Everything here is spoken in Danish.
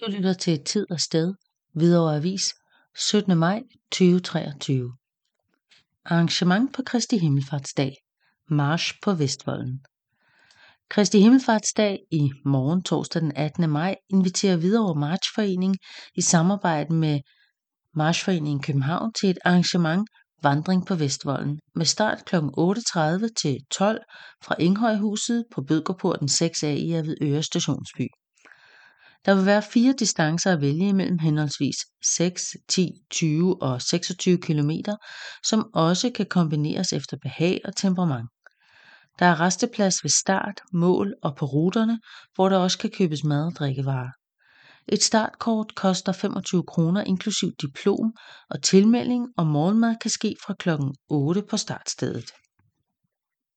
Du lytter til Tid og Sted, Hvidovre Avis, 17. maj 2023. Arrangement på Kristi Himmelfartsdag. March på Vestvolden. Kristi Himmelfartsdag i morgen torsdag den 18. maj inviterer Hvidovre Marchforening i samarbejde med Marchforeningen København til et arrangement Vandring på Vestvolden med start kl. 8.30 til 12 fra Inghøjhuset på Bødkerporten 6A i Avedøre Stationsby. Der vil være fire distancer at vælge imellem henholdsvis 6, 10, 20 og 26 km, som også kan kombineres efter behag og temperament. Der er resteplads ved start, mål og på ruterne, hvor der også kan købes mad og drikkevarer. Et startkort koster 25 kroner inklusiv diplom og tilmelding og morgenmad kan ske fra kl. 8 på startstedet.